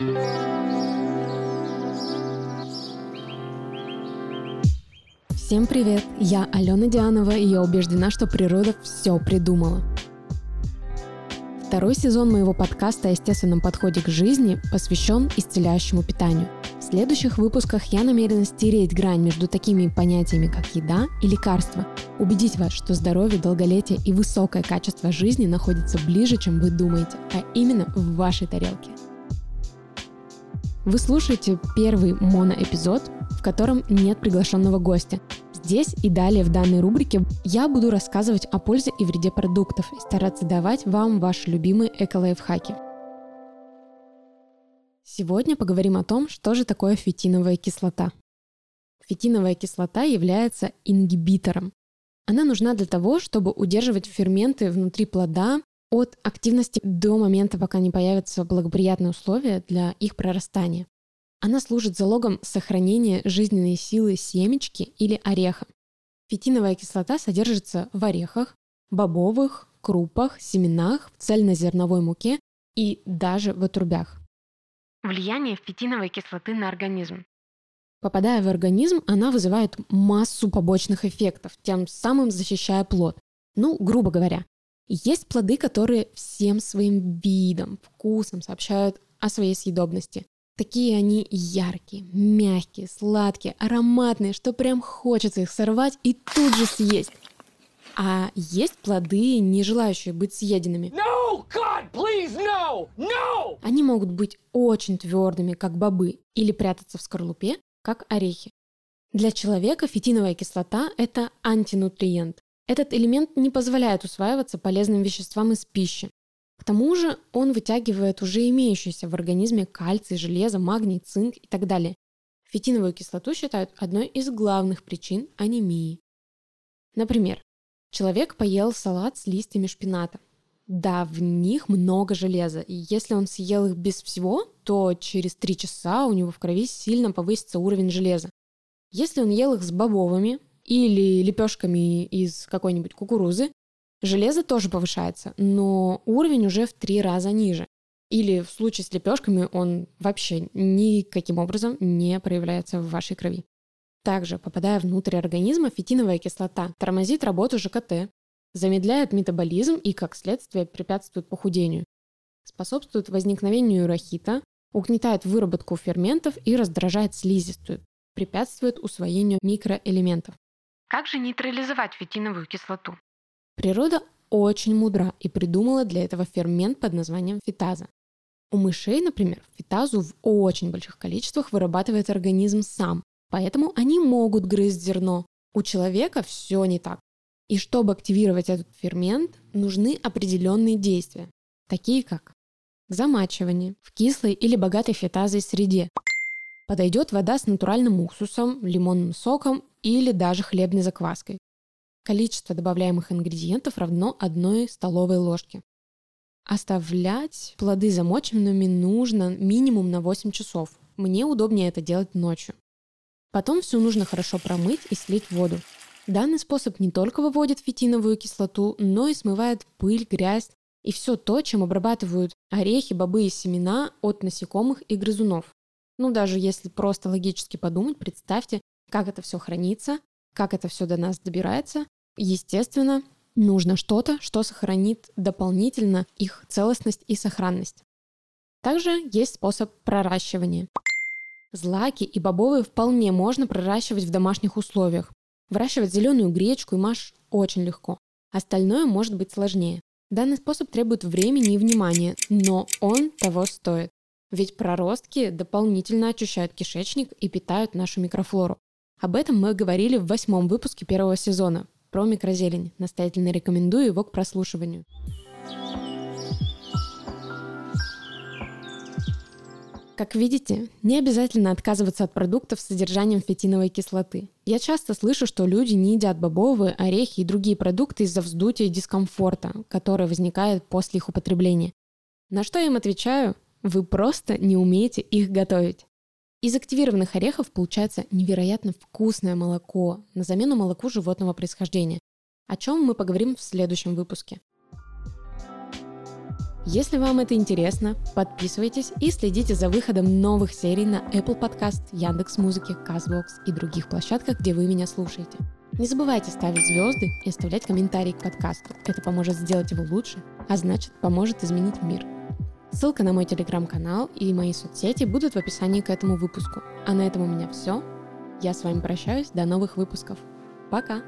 Всем привет! Я Алена Дианова, и я убеждена, что природа все придумала. Второй сезон моего подкаста о естественном подходе к жизни посвящен исцеляющему питанию. В следующих выпусках я намерена стереть грань между такими понятиями, как еда и лекарство, убедить вас, что здоровье, долголетие и высокое качество жизни находятся ближе, чем вы думаете, а именно в вашей тарелке. Вы слушаете первый моноэпизод, в котором нет приглашенного гостя. Здесь и далее в данной рубрике я буду рассказывать о пользе и вреде продуктов и стараться давать вам ваши любимые эко-лайфхаки. Сегодня поговорим о том, что же такое фитиновая кислота. Фитиновая кислота является ингибитором. Она нужна для того, чтобы удерживать ферменты внутри плода от активности до момента, пока не появятся благоприятные условия для их прорастания. Она служит залогом сохранения жизненной силы семечки или ореха. Фитиновая кислота содержится в орехах, бобовых, крупах, семенах, в цельнозерновой муке и даже в отрубях. Влияние фитиновой кислоты на организм. Попадая в организм, она вызывает массу побочных эффектов, тем самым защищая плод. Ну, грубо говоря, есть плоды, которые всем своим видом, вкусом сообщают о своей съедобности. Такие они яркие, мягкие, сладкие, ароматные, что прям хочется их сорвать и тут же съесть. А есть плоды, не желающие быть съеденными. No, God, please, no, no! Они могут быть очень твердыми, как бобы, или прятаться в скорлупе, как орехи. Для человека фитиновая кислота – это антинутриент. Этот элемент не позволяет усваиваться полезным веществам из пищи. К тому же он вытягивает уже имеющиеся в организме кальций, железо, магний, цинк и так далее. Фитиновую кислоту считают одной из главных причин анемии. Например, человек поел салат с листьями шпината. Да, в них много железа, и если он съел их без всего, то через 3 часа у него в крови сильно повысится уровень железа. Если он ел их с бобовыми, или лепешками из какой-нибудь кукурузы, железо тоже повышается, но уровень уже в три раза ниже. Или в случае с лепешками он вообще никаким образом не проявляется в вашей крови. Также, попадая внутрь организма, фитиновая кислота тормозит работу ЖКТ, замедляет метаболизм и, как следствие, препятствует похудению, способствует возникновению рахита, угнетает выработку ферментов и раздражает слизистую, препятствует усвоению микроэлементов. Как же нейтрализовать фитиновую кислоту? Природа очень мудра и придумала для этого фермент под названием фитаза. У мышей, например, фитазу в очень больших количествах вырабатывает организм сам, поэтому они могут грызть зерно. У человека все не так. И чтобы активировать этот фермент, нужны определенные действия, такие как замачивание в кислой или богатой фитазой среде. Подойдет вода с натуральным уксусом, лимонным соком или даже хлебной закваской. Количество добавляемых ингредиентов равно одной столовой ложке. Оставлять плоды замоченными нужно минимум на 8 часов. Мне удобнее это делать ночью. Потом все нужно хорошо промыть и слить воду. Данный способ не только выводит фитиновую кислоту, но и смывает пыль, грязь и все то, чем обрабатывают орехи, бобы и семена от насекомых и грызунов. Ну, даже если просто логически подумать, представьте, как это все хранится, как это все до нас добирается. Естественно, нужно что-то, что сохранит дополнительно их целостность и сохранность. Также есть способ проращивания. Злаки и бобовые вполне можно проращивать в домашних условиях. Выращивать зеленую гречку и маш очень легко. Остальное может быть сложнее. Данный способ требует времени и внимания, но он того стоит. Ведь проростки дополнительно очищают кишечник и питают нашу микрофлору. Об этом мы говорили в восьмом выпуске первого сезона про микрозелень. Настоятельно рекомендую его к прослушиванию. Как видите, не обязательно отказываться от продуктов с содержанием фитиновой кислоты. Я часто слышу, что люди не едят бобовые, орехи и другие продукты из-за вздутия и дискомфорта, который возникает после их употребления. На что я им отвечаю? Вы просто не умеете их готовить. Из активированных орехов получается невероятно вкусное молоко на замену молоку животного происхождения, о чем мы поговорим в следующем выпуске. Если вам это интересно, подписывайтесь и следите за выходом новых серий на Apple Podcast, Яндекс Музыки, Castbox и других площадках, где вы меня слушаете. Не забывайте ставить звезды и оставлять комментарии к подкасту. Это поможет сделать его лучше, а значит поможет изменить мир. Ссылка на мой телеграм-канал и мои соцсети будут в описании к этому выпуску. А на этом у меня все. Я с вами прощаюсь. До новых выпусков. Пока!